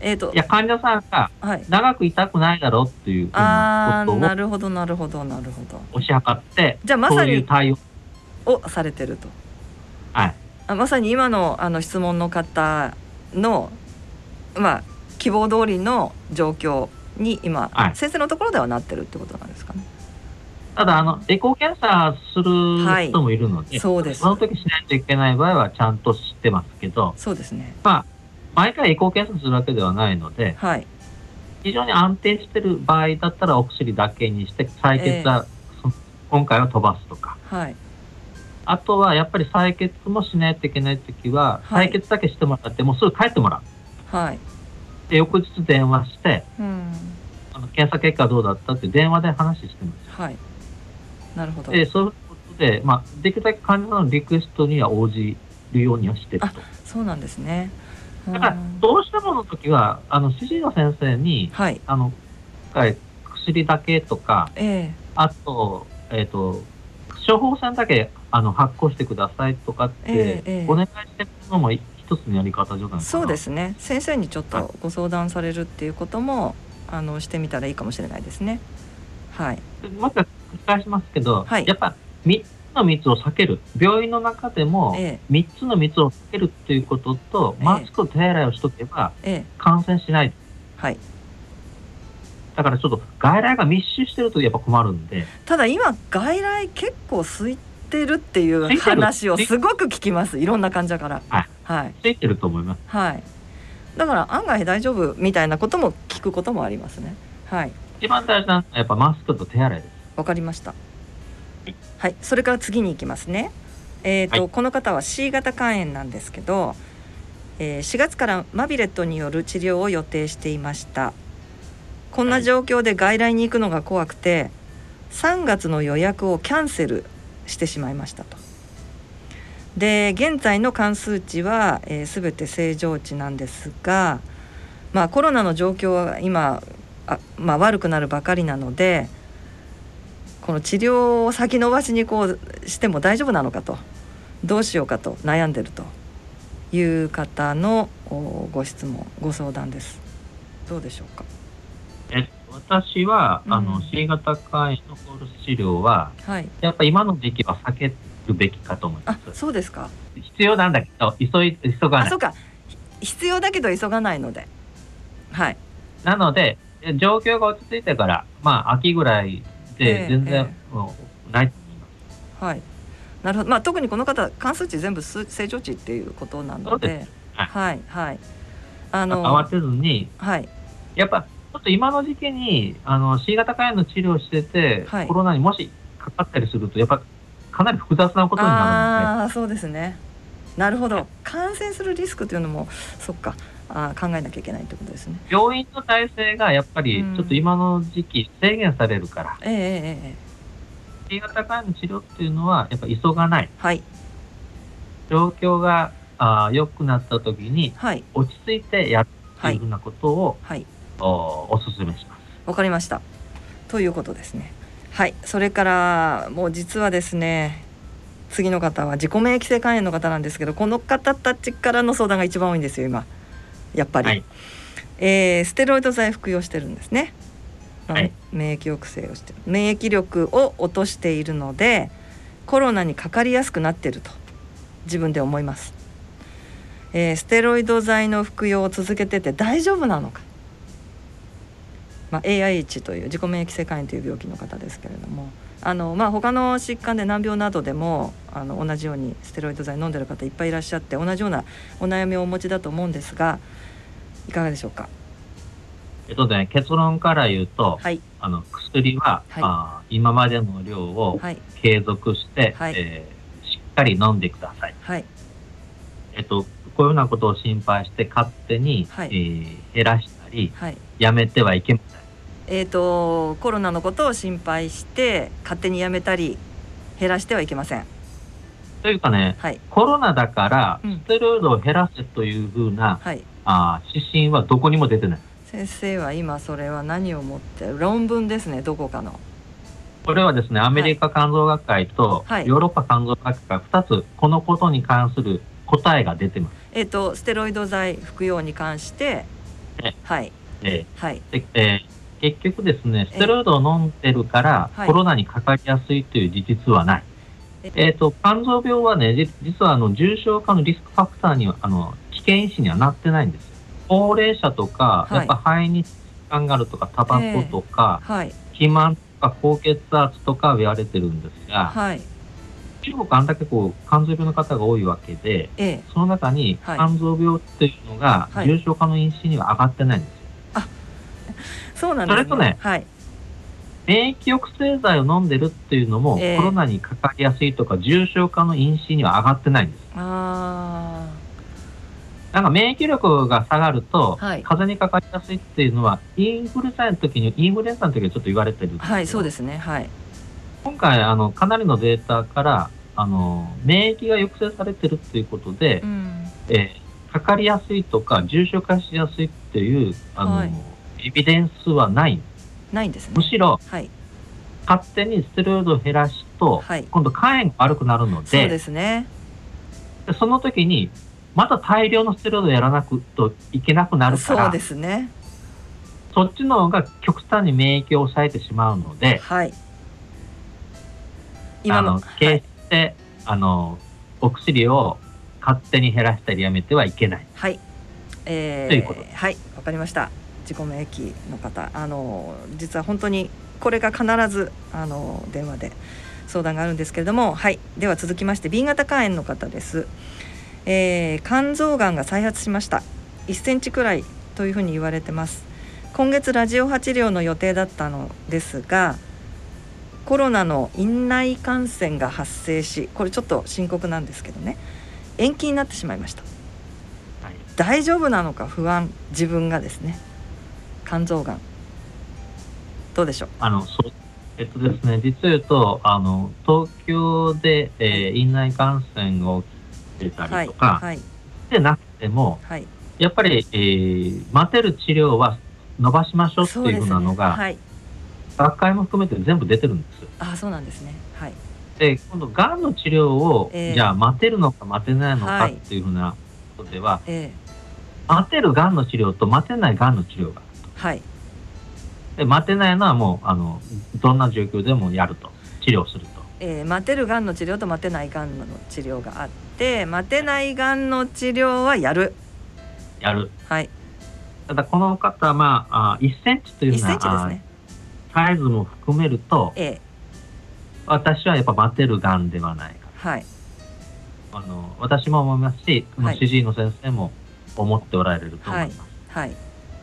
えーと、
いや患者さんが長く痛くないだろうっていうふうなことを、
なるほどなるほどなるほど。
押し量って
じゃあまさに
対応
をされてると。
はい。
あまさに今のあの質問の方の、まあ、希望通りの状況に今、はい、先生のところではなってるってことなんですかね。
ただあの、エコー検査する人もいるので、はい、
そうです。
その時しないといけない場合はちゃんと知ってますけど、
そうですね。
まあ、毎回エコー検査するわけではないので、
はい、
非常に安定してる場合だったらお薬だけにして採血は、えー、今回は飛ばすとか、
はい、
あとはやっぱり採血もしないといけない時は、はい、採血だけしてもらってもうすぐ帰ってもら
う。はい、
で翌日電話して、
うん、
あの検査結果どうだったって電話で話してます。
はいなるほど。
で、そういうことで、まあ、できるだけ患者さんのリクエストには応じるようにはしてると。
そうなんですね。
だからどうしてもの時はあの主治医の先生に、はい、あの薬だけとか、えー、あと,、えーと、処方箋だけあの発行してくださいとかって、お願いしてるのも一つのやり方じゃない
そうですね先生にちょっとご相談されるっていうこともあのしてみたらいいかもしれないですね。はい、
また繰り返しますけど、はい、やっぱ3つの密を避ける。病院の中でも3つの密を避けるっていうことと、ええ、マスク手洗いをしとけば感染しない、え、はい。だからちょっと外来が密集してるとやっぱ困るんで。
ただ今外来結構空いてるっていう話をすごく聞きます。いろんな患者から。
はい、はい、空いてると思います。
はい。だから案外大丈夫みたいなことも聞くこともありますね。はい。
一番大事なのはやっぱマスクと手洗いです
わかりました。はい、それから次に行きますね。えーと、はい、この方は C 型肝炎なんですけど、えー、4月からマビレットによる治療を予定していました。こんな状況で外来に行くのが怖くて3月の予約をキャンセルしてしまいましたと。で現在の関数値は、えー、全て正常値なんですが、まあ、コロナの状況は今あ、まあ、悪くなるばかりなのでこの治療を先延ばしにこうしても大丈夫なのかとどうしようかと悩んでるという方のご質問ご相談です。どうでしょうか？
え私は、うん、あの C 型肝炎のコールス治療は、はい、やっぱ今の時期は避けるべきかと思います。
あそうですか。
必要なんだけど急い急がない。
あそうか必要だけど急がないので。はい。
なので状況が落ち着いてからまあ秋ぐらいで全然、ええ。もうない。
はい。なるほど。まあ特にこの方関数値全部正常値っていうことなので、はい、はい、はい、
あの慌てずに、はい。やっぱちょっと今の時期にあの C 型肝炎の治療してて、はい、コロナにもしかかったりするとやっぱかなり複雑なことにな
るのであそうですね。なるほど。感染するリスクというのもそっかあ考えなきゃいけないってことですね。
病院の体制がやっぱりちょっと今の時期制限されるから、
うん、ええええ。
C 型肝炎の治療っていうのはやっぱ急がない、
はい、
状況があ良くなった時に、はい、落ち着いてやるというふうなことを、はい、おおすすめします。
わかりました。ということですね。はい、それからもう実はですね次の方は自己免疫性肝炎の方なんですけどこの方たちからの相談が一番多いんですよ今やっぱり、はい、えー、ステロイド剤服用してるんですね、はい、免疫抑制をして免疫力を落としているのでコロナにかかりやすくなってると自分で思います、えー、ステロイド剤の服用を続けてて大丈夫なのか。まあ、AIH という自己免疫性肝炎という病気の方ですけれども。あの、まあ、他の疾患で難病などでもあの同じようにステロイド剤飲んでる方いっぱいいらっしゃって同じようなお悩みをお持ちだと思うんですがいかがでしょうか？
えっとね、結論から言うと、はい、あの薬は、はい、あ今までの量を継続して、はい、えー、しっかり飲んでください。はい、えっと、こういうようなことを心配して勝手に、はい、えー、減らしたり、はい、やめてはいけません。
えーと、コロナのことを心配して勝手にやめたり減らしてはいけません。
というかね、はい、コロナだからステロイドを減らせというふうな、はい、あ指針はどこにも出てない。
先生は今それは何をもって論文ですねどこかの。
これはですねアメリカ肝臓学会とヨーロッパ肝臓学会2つこのことに関する答えが出てます。
えっ、ー、とステロイド剤服用に関して、はい。
えー、はい。でえー結局ですね、ステロイドを飲んでるから、コロナにかかりやすいという事実はない。えっ、ー、と、肝臓病はね、実はあの重症化のリスクファクターには、あの、危険因子にはなってないんですよ。高齢者とか、やっぱ肺に疾患があるとか、タバコとか、えーはい、肥満とか高血圧とか言われてるんですが、はい、中国あんだけこう肝臓病の方が多いわけで、えー、その中に肝臓病っていうのが重症化の因子には上がってないんですよ。
そうなんです、ね、
それとね、はい、免疫抑制剤を飲んでるっていうのも、えー、コロナにかかりやすいとか重症化の因子には上がってないんです。あなんか免疫力が下がると、はい、風邪にかかりやすいっていうのはインフルエンザの時にインフルエンザの時はちょっと言われてる
はいそうですね。はい。
今回あのかなりのデータからあの免疫が抑制されてるっていうことで、うん、えー、かかりやすいとか重症化しやすいっていうあの、はい、エビデンスはない。
ないんです、ね、
むしろ、はい、勝手にステロイドを減らすと、はい、今度肝炎が悪くなるので
そうですね。
その時にまた大量のステロイドをやらなくといけなくなるから
そうですね
そっちの方が極端に免疫を抑えてしまうので、
はい、
今の決して、はい、あのお薬を勝手に減らしたりやめてはいけない。
はい。えー、ということはい、わかりました。自己免疫の方、あの実は本当にこれが必ずあの電話で相談があるんですけれども、はい。では続きまして B 型肝炎の方です。えー、肝臓がんが再発しました。1センチくらいというふうに言われてます。今月ラジオ波治療の予定だったのですが、コロナの院内感染が発生し、これちょっと深刻なんですけどね。延期になってしまいました、はい、大丈夫なのか不安？自分がですね肝臓がんどうでしょう？
あのそうえっとですね実を言うとあの東京で、えー、院内感染が起きてたりとか、はいはい、でなくても、はい、やっぱり、えー、待てる治療は伸ばしましょうっていうふうなのが、ねはい、学会も含めて全部出てるんです。
あそうなんですね。はい。
で今度がんの治療を、えー、じゃあ待てるのか待てないのかっていうふうなことでは、えー、待てるがんの治療と待てないがんの治療があると。
はい、
で待てないのはもうあのどんな状況でもやると治療すると。
えー、待てるがんの治療と待てないがんの治療があって待てないがんの治療はやる。
やる。
はい。
ただこの方はまああ1センチというような、ね、サイズも含めると、ええ、私はやっぱ待てるがんではない
か、はい、
あの私も思いますし、はい、主治医の先生も思っておられると思います。
はい、はい、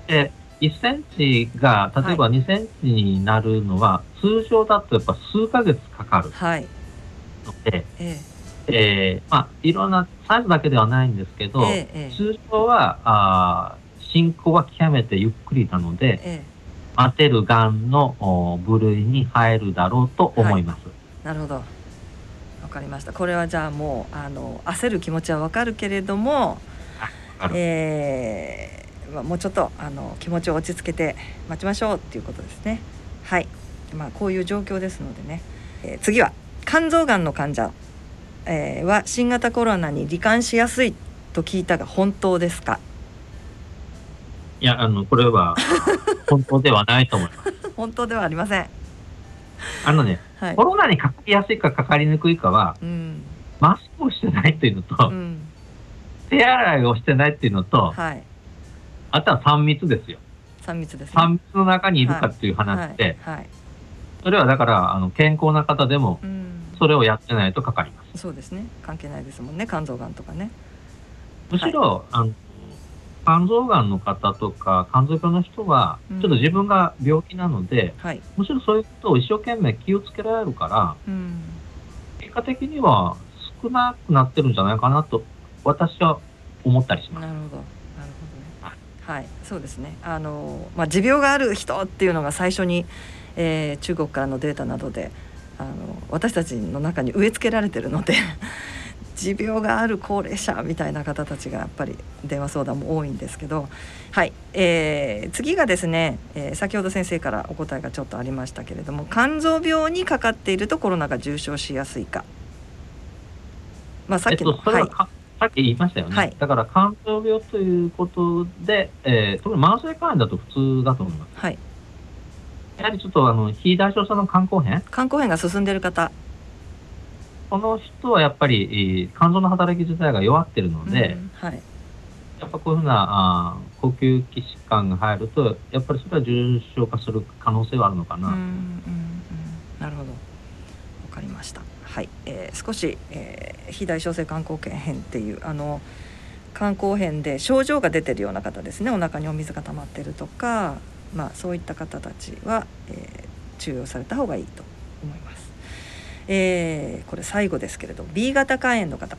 で1センチが例えば2センチになるのは、通常だとやっぱ数ヶ月かかるので、はいえええー、まあ、いろんなサイズだけではないんですけど、ええ、通常はあ進行は極めてゆっくりなので、え待てるがんの部類に入るだろうと思います。はい、
なるほど。わかりました。これはじゃあもうあの焦る気持ちはわかるけれども、えー、まあ、もうちょっとあの気持ちを落ち着けて待ちましょうっていうことですね。はい。まあ、こういう状況ですのでね、えー、次は肝臓がんの患者、えー、は新型コロナに罹患しやすいと聞いたが本当ですか？
いや、あの、これは、<laughs> 本当ではないと思います。
本当ではありません。
あのね、はい、コロナにかかりやすいかかかりにくいかは、うん、マスクをしてないっていうのと、うん、手洗いをしてないっていうのと、はい、あとは3密ですよ。
3密です、
ね、3密の中にいるかっていう話で、はい、はい、それはだから、あの健康な方でも、それをやってないとかかります。
そうですね。関係ないですもんね、肝臓がんとかね。
むしろ、あの肝臓がんの方とか肝臓病の人は、ちょっと自分が病気なので、うんはい、むしろそういうことを一生懸命気をつけられるから、うん、結果的には少なくなってるんじゃないかなと私は思ったりします。
なるほど。なるほどね。はい、そうですね。あの、まあ、持病がある人っていうのが最初に、えー、中国からのデータなどであの私たちの中に植え付けられてるので <laughs> 持病がある高齢者みたいな方たちがやっぱり電話相談も多いんですけど、はいえー、次がですね、えー、先ほど先生からお答えがちょっとありましたけれども肝臓病にかかっているとコロナが重症しやすいか、
まあ、さっきの、えっと、はい。さっき言いましたよね、はい、だから肝臓病ということで、えー、特に慢性肝炎だと普通だと思います。
はい、
やはりちょっとあの非代償性の肝硬変
肝硬変が進んでいる方
この人はやっぱり、肝臓の働き自体が弱ってるので、うんはい、やっぱこういうふうなあ呼吸器疾患が入ると、やっぱりそれは重症化する可能性はあるのかな。うんうんうん、
なるほど。わかりました。はい、えー、少し、えー、非代償性肝硬変っていうあの肝硬変で症状が出てるような方ですね。お腹にお水が溜まってるとか、まあそういった方たちは、えー、治療された方がいいと思います。えー、これ最後ですけれど B 型肝炎の方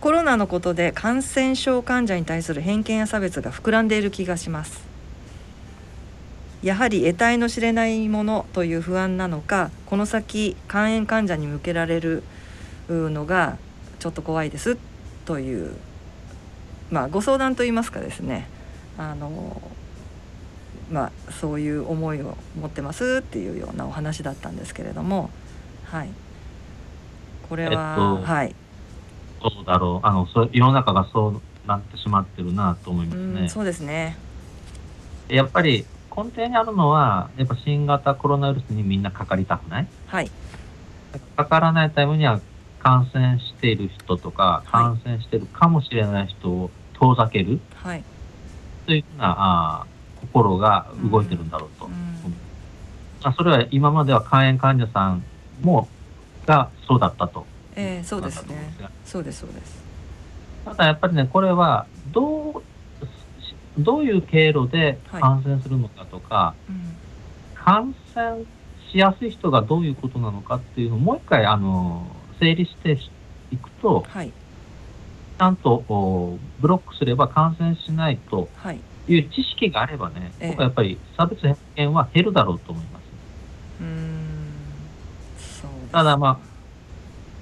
コロナのことで感染症患者に対する偏見や差別が膨らんでいる気がしますやはり得体の知れないものという不安なのかこの先肝炎患者に向けられるのがちょっと怖いですというまあ、ご相談といいますかですねあのまあ、そういう思いを持ってますっていうようなお話だったんですけれども、はい、これは、えっと、はい、
どうだろう。あのそ世の中がそうなってしまってるなと思いますね。
そうですね。
やっぱり根底にあるのはやっぱ新型コロナウイルスにみんなかかりたくない、
はい、
かからないためには感染している人とか、感染しているかもしれない人を遠ざける、
はい、
というふうなあ心が動いてるんだろうと。うんまあ、それは今までは肝炎患者さんもがそうだったと。
えー、そうですね。そうですそうです。
ただやっぱりねこれはどうどういう経路で感染するのかとか、はいうん、感染しやすい人がどういうことなのかっていうのをもう一回あの整理していくと、はい、ちゃんとブロックすれば感染しないという知識があればね、はい、僕はやっぱり差別偏見は減るだろうと思います。
うん
ただま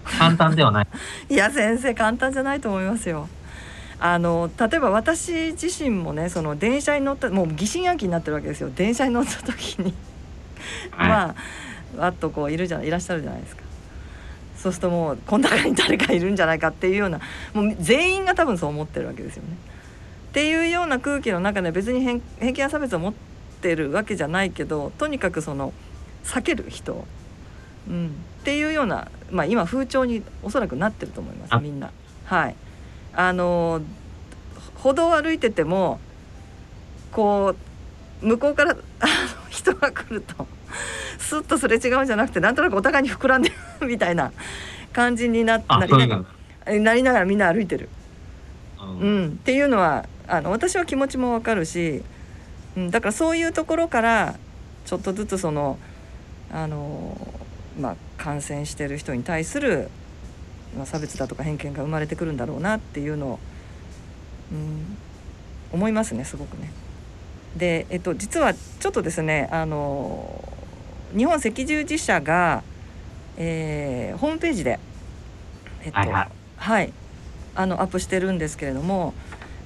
あ簡単ではない。<laughs>
いや先生簡単じゃないと思いますよ。あの例えば私自身もねその電車に乗ったもう疑心暗鬼になってるわけですよ電車に乗った時に <laughs> まあわっとこういるじゃいらっしゃるじゃないですかそうするともうこの中に誰かいるんじゃないかっていうようなもう全員が多分そう思ってるわけですよね。っていうような空気の中で別に偏見や差別を持ってるわけじゃないけどとにかくその避ける人、うん、っていうような、まあ、今風潮におそらくなってると思いますみんな。はい。あの歩道を歩いててもこう向こうからあの人が来るとスッとすれ違うんじゃなくてなんとなくお互いに膨らんでるみたいな感じにななりながらなりながらみんな歩いてる。うん、っていうのはあの私は気持ちもわかるし、うん、だからそういうところからちょっとずつそのあの、まあ、感染してる人に対するまあ、差別だとか偏見が生まれてくるんだろうなっていうのを、うん、思いますねすごくね。で、えっと、実はちょっとですねあの日本赤十字社が、えー、ホームページで、えっと、はい、はい、あのアップしてるんですけれども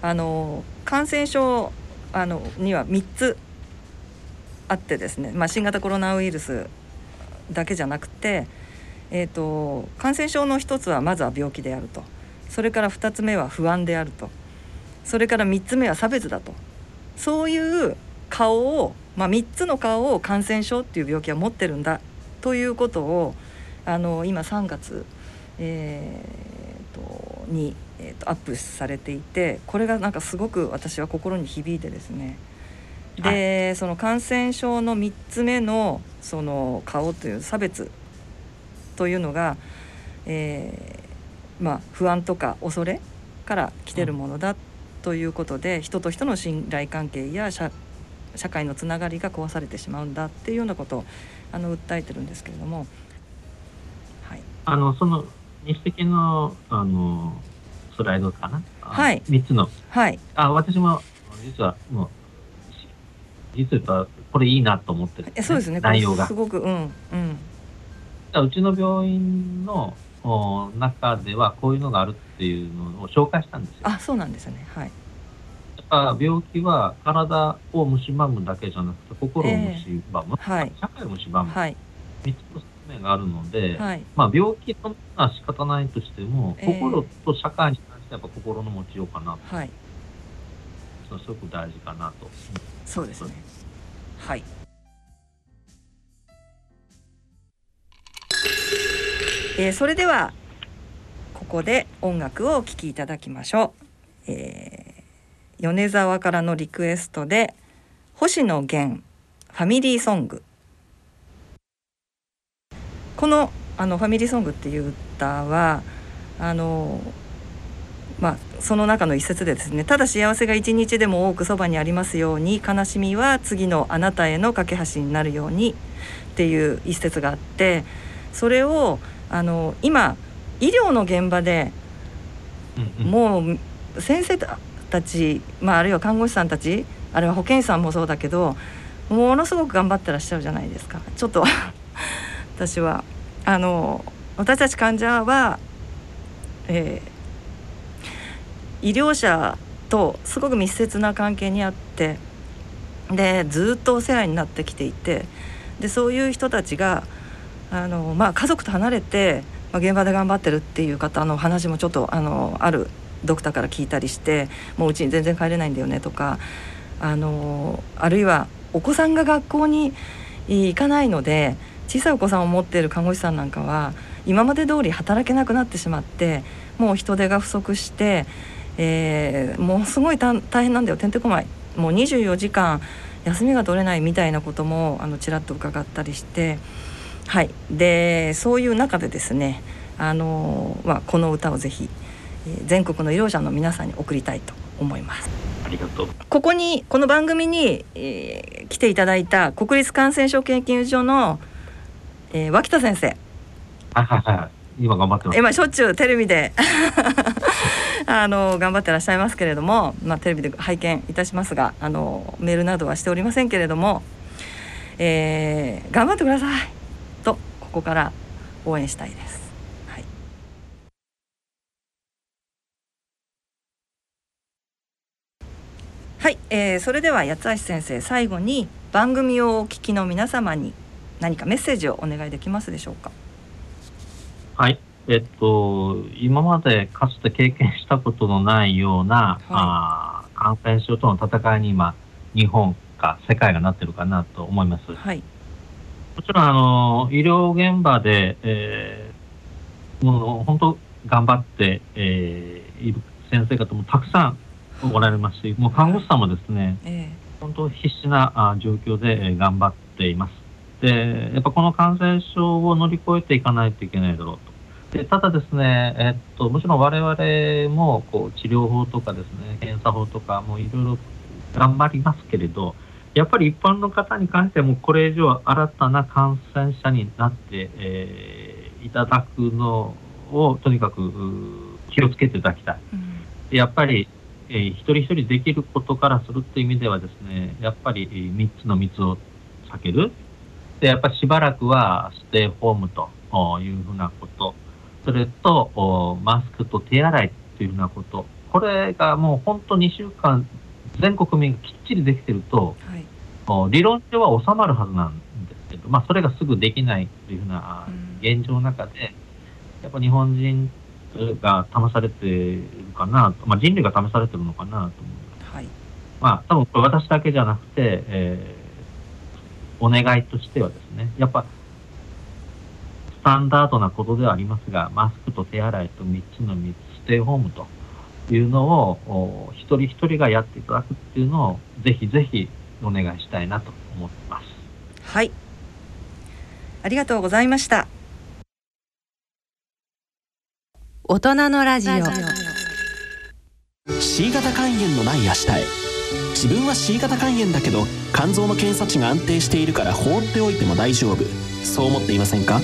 あの感染症あのには3つあってですね、まあ、新型コロナウイルスだけじゃなくてえーと、感染症の一つはまずは病気であると。それから2つ目は不安であると。それから3つ目は差別だと。そういう顔を、まあ、3つの顔を感染症っていう病気は持ってるんだということをあの今3月、えーと、に、えーと、アップされていてこれがなんかすごく私は心に響いてですね。で、はい、その感染症の3つ目のその顔という差別というのが、えー、まあ、不安とか恐れから来てるものだということで、うん、人と人の信頼関係や社社会のつながりが壊されてしまうんだっていうようなことをあの訴えてるんですけれども、
はい、あのその日赤のあのスライドかな、
はい、
3つの、
はい、
あ私も実はもう実はこれいいなと思ってる、
ね、そうですね。
内容が。
すごくうんうん。
うちの病院の中ではこういうのがあるっていうのを紹介したんですよ。
あそうなんですね。はい。や
っぱ病気は体を蝕むだけじゃなくて心を蝕む、えーはい、社会を蝕む、はい、3つの側面があるので、はい、まあ、病気とは仕方ないとしても、えー、心と社会にやっぱ心の持ちようかなと、はい、すごく大事かなと。
そうですね。はい。えー、それではここで音楽をお聴きいただきましょう、えー、米沢からのリクエストで星野源ファミリーソングこのあのファミリーソングっていう歌はあのまあその中の一節でですねただ幸せが一日でも多くそばにありますように悲しみは次のあなたへの架け橋になるようにっていう一節があってそれをあの今医療の現場で、もう先生たち、まあ、あるいは看護師さんたちあるいは保健師さんもそうだけどものすごく頑張ってらっしゃるじゃないですか。ちょっと <laughs> 私は。あの私たち患者は、えー、医療者とすごく密接な関係にあってでずっとお世話になってきていてでそういう人たちがあの、まあ、家族と離れて、まあ、現場で頑張ってるっていう方の話もちょっとあのあるドクターから聞いたりしてもううちに全然帰れないんだよねとかあのあるいはお子さんが学校に行かないので小さいお子さんを持っている看護師さんなんかは今まで通り働けなくなってしまってもう人手が不足して、えー、もうすごい大変なんだよてんてこまいもう24時間休みが取れないみたいなこともあのちらっと伺ったりしてはいでそういう中でですねあの、まあ、この歌をぜひ、えー、全国の医療者の皆さんに送りたいと思います。
ありがとう
ここにこの番組に、えー、来ていただいた国立感染症研究所の、えー、脇田先生。
はいはいはい。今頑張ってます。
今しょっちゅうテレビで <laughs> あの頑張ってらっしゃいますけれども、まあ、テレビで拝見いたしますがあのメールなどはしておりませんけれども、えー、頑張ってくださいとここから応援したいです。はい、はい、えー、それでは八橋先生最後に番組をお聞きの皆様に何かメッセージをお願いできますでしょうか？
はいえっと、今までかつて経験したことのないような、はい、あ感染症との戦いに今、日本か世界がなってるかなと思います。はい、もちろんあの医療現場で、えー、もう本当頑張って、えー、いる先生方もたくさんおられますし、もう看護師さんもですね、えー、本当必死なあ状況で、えー、頑張っています。で、やっぱこの感染症を乗り越えていかないといけないだろうと。でただですね、えっと、もちろん我々もこう治療法とかですね、検査法とかもいろいろ頑張りますけれど、やっぱり一般の方に関してもこれ以上新たな感染者になって、えー、いただくのをとにかく気をつけていただきたい。うん、やっぱり、えー、一人一人できることからするっていう意味ではですね、やっぱり3つの密を避ける。で、やっぱりしばらくはステイホームというふうなこと。それと、マスクと手洗いっていうふうなこと。これがもう本当2週間、全国民がきっちりできてると、はい、理論上は収まるはずなんですけど、まあ、それがすぐできないというふうな現状の中で、やっぱ日本人が試されているかなと、まあ、人類が試されてるのかなと思います。はい、まあ、多分これ私だけじゃなくて、えー、お願いとしてはですね、やっぱスタンダードなことではありますが、マスクと手洗いと3つの3つ、ステイホームというのを、一人一人がやっていただくっていうのを、ぜひぜひお願いしたいなと思ってます。
はい。ありがとうございました。
大人のラジオ。
C 型肝炎のない明日へ。自分は C 型肝炎だけど肝臓の検査値が安定しているから放っておいても大丈夫そう思っていませんか？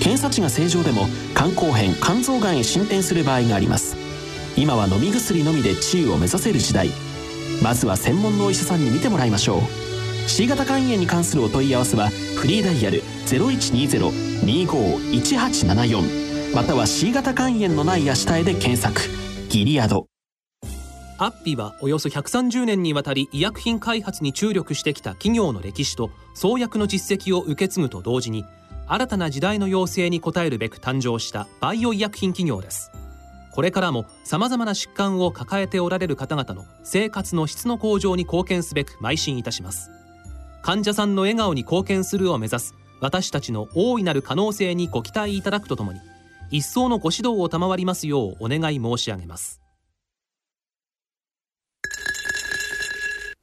検査値が正常でも肝硬変肝臓がんへ進展する場合があります。今は飲み薬のみで治癒を目指せる時代。まずは専門のお医者さんに診てもらいましょう。C 型肝炎に関するお問い合わせはフリーダイヤル0120-25-1874または C 型肝炎のない明日へで検索。ギリアド。
アッピはおよそ130年にわたり医薬品開発に注力してきた企業の歴史と創薬の実績を受け継ぐと同時に新たな時代の要請に応えるべく誕生したバイオ医薬品企業です。これからもさまざまな疾患を抱えておられる方々の生活の質の向上に貢献すべく邁進いたします。患者さんの笑顔に貢献するを目指す私たちの大いなる可能性にご期待いただくとともに一層のご指導を賜りますようお願い申し上げます。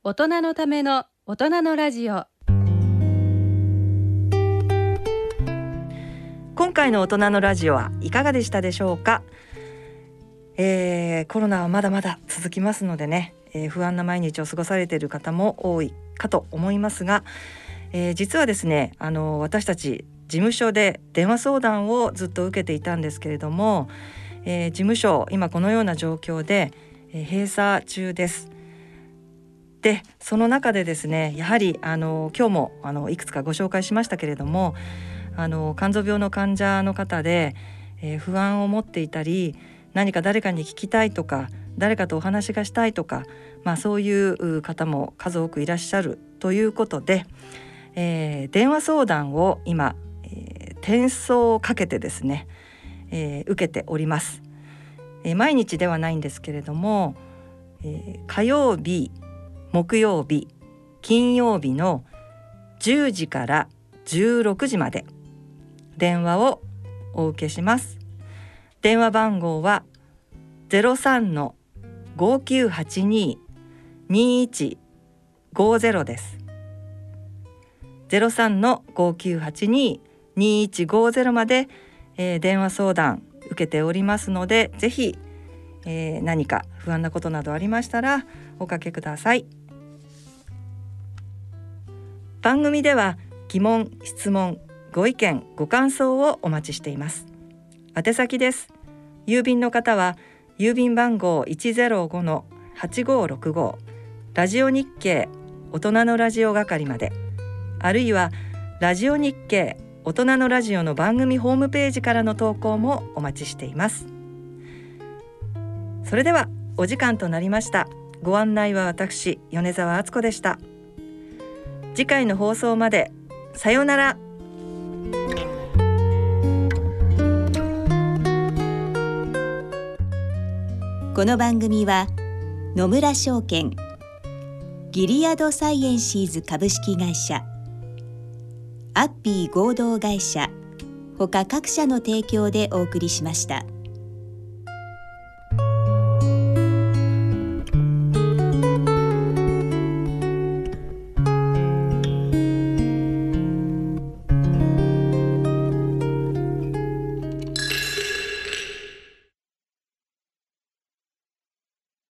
大人のための大人のラジオ。
今回の大人のラジオはいかがでしたでしょうか、えー、コロナはまだまだ続きますのでね、えー、不安な毎日を過ごされている方も多いかと思いますが、えー、実はですねあの私たち事務所で電話相談をずっと受けていたんですけれども、えー、事務所今このような状況で、えー、閉鎖中です。でその中でですねやはりあの今日もあのいくつかご紹介しましたけれどもあの肝臓病の患者の方で、えー、不安を持っていたり何か誰かに聞きたいとか誰かとお話がしたいとか、まあ、そういう方も数多くいらっしゃるということで、えー、電話相談を今、えー、転送をかけてですね、えー、受けております、えー、毎日ではないんですけれども、えー、火曜日木曜日金曜日の10時から16時まで電話をお受けします。電話番号は03の5982-2150です。03の5982-2150まで、えー、電話相談受けておりますのでぜひ、えー、何か不安なことなどありましたらおかけください。番組では疑問質問ご意見ご感想をお待ちしています。宛先です。郵便の方は郵便番号105-8565ラジオ日経大人のラジオ係まであるいはラジオ日経大人のラジオの番組ホームページからの投稿もお待ちしています。それではお時間となりました。ご案内は私米澤敦子でした。次回の放送までさようなら。
この番組は野村証券ギリアドサイエンシーズ株式会社アッピー合同会社ほか各社の提供でお送りしました。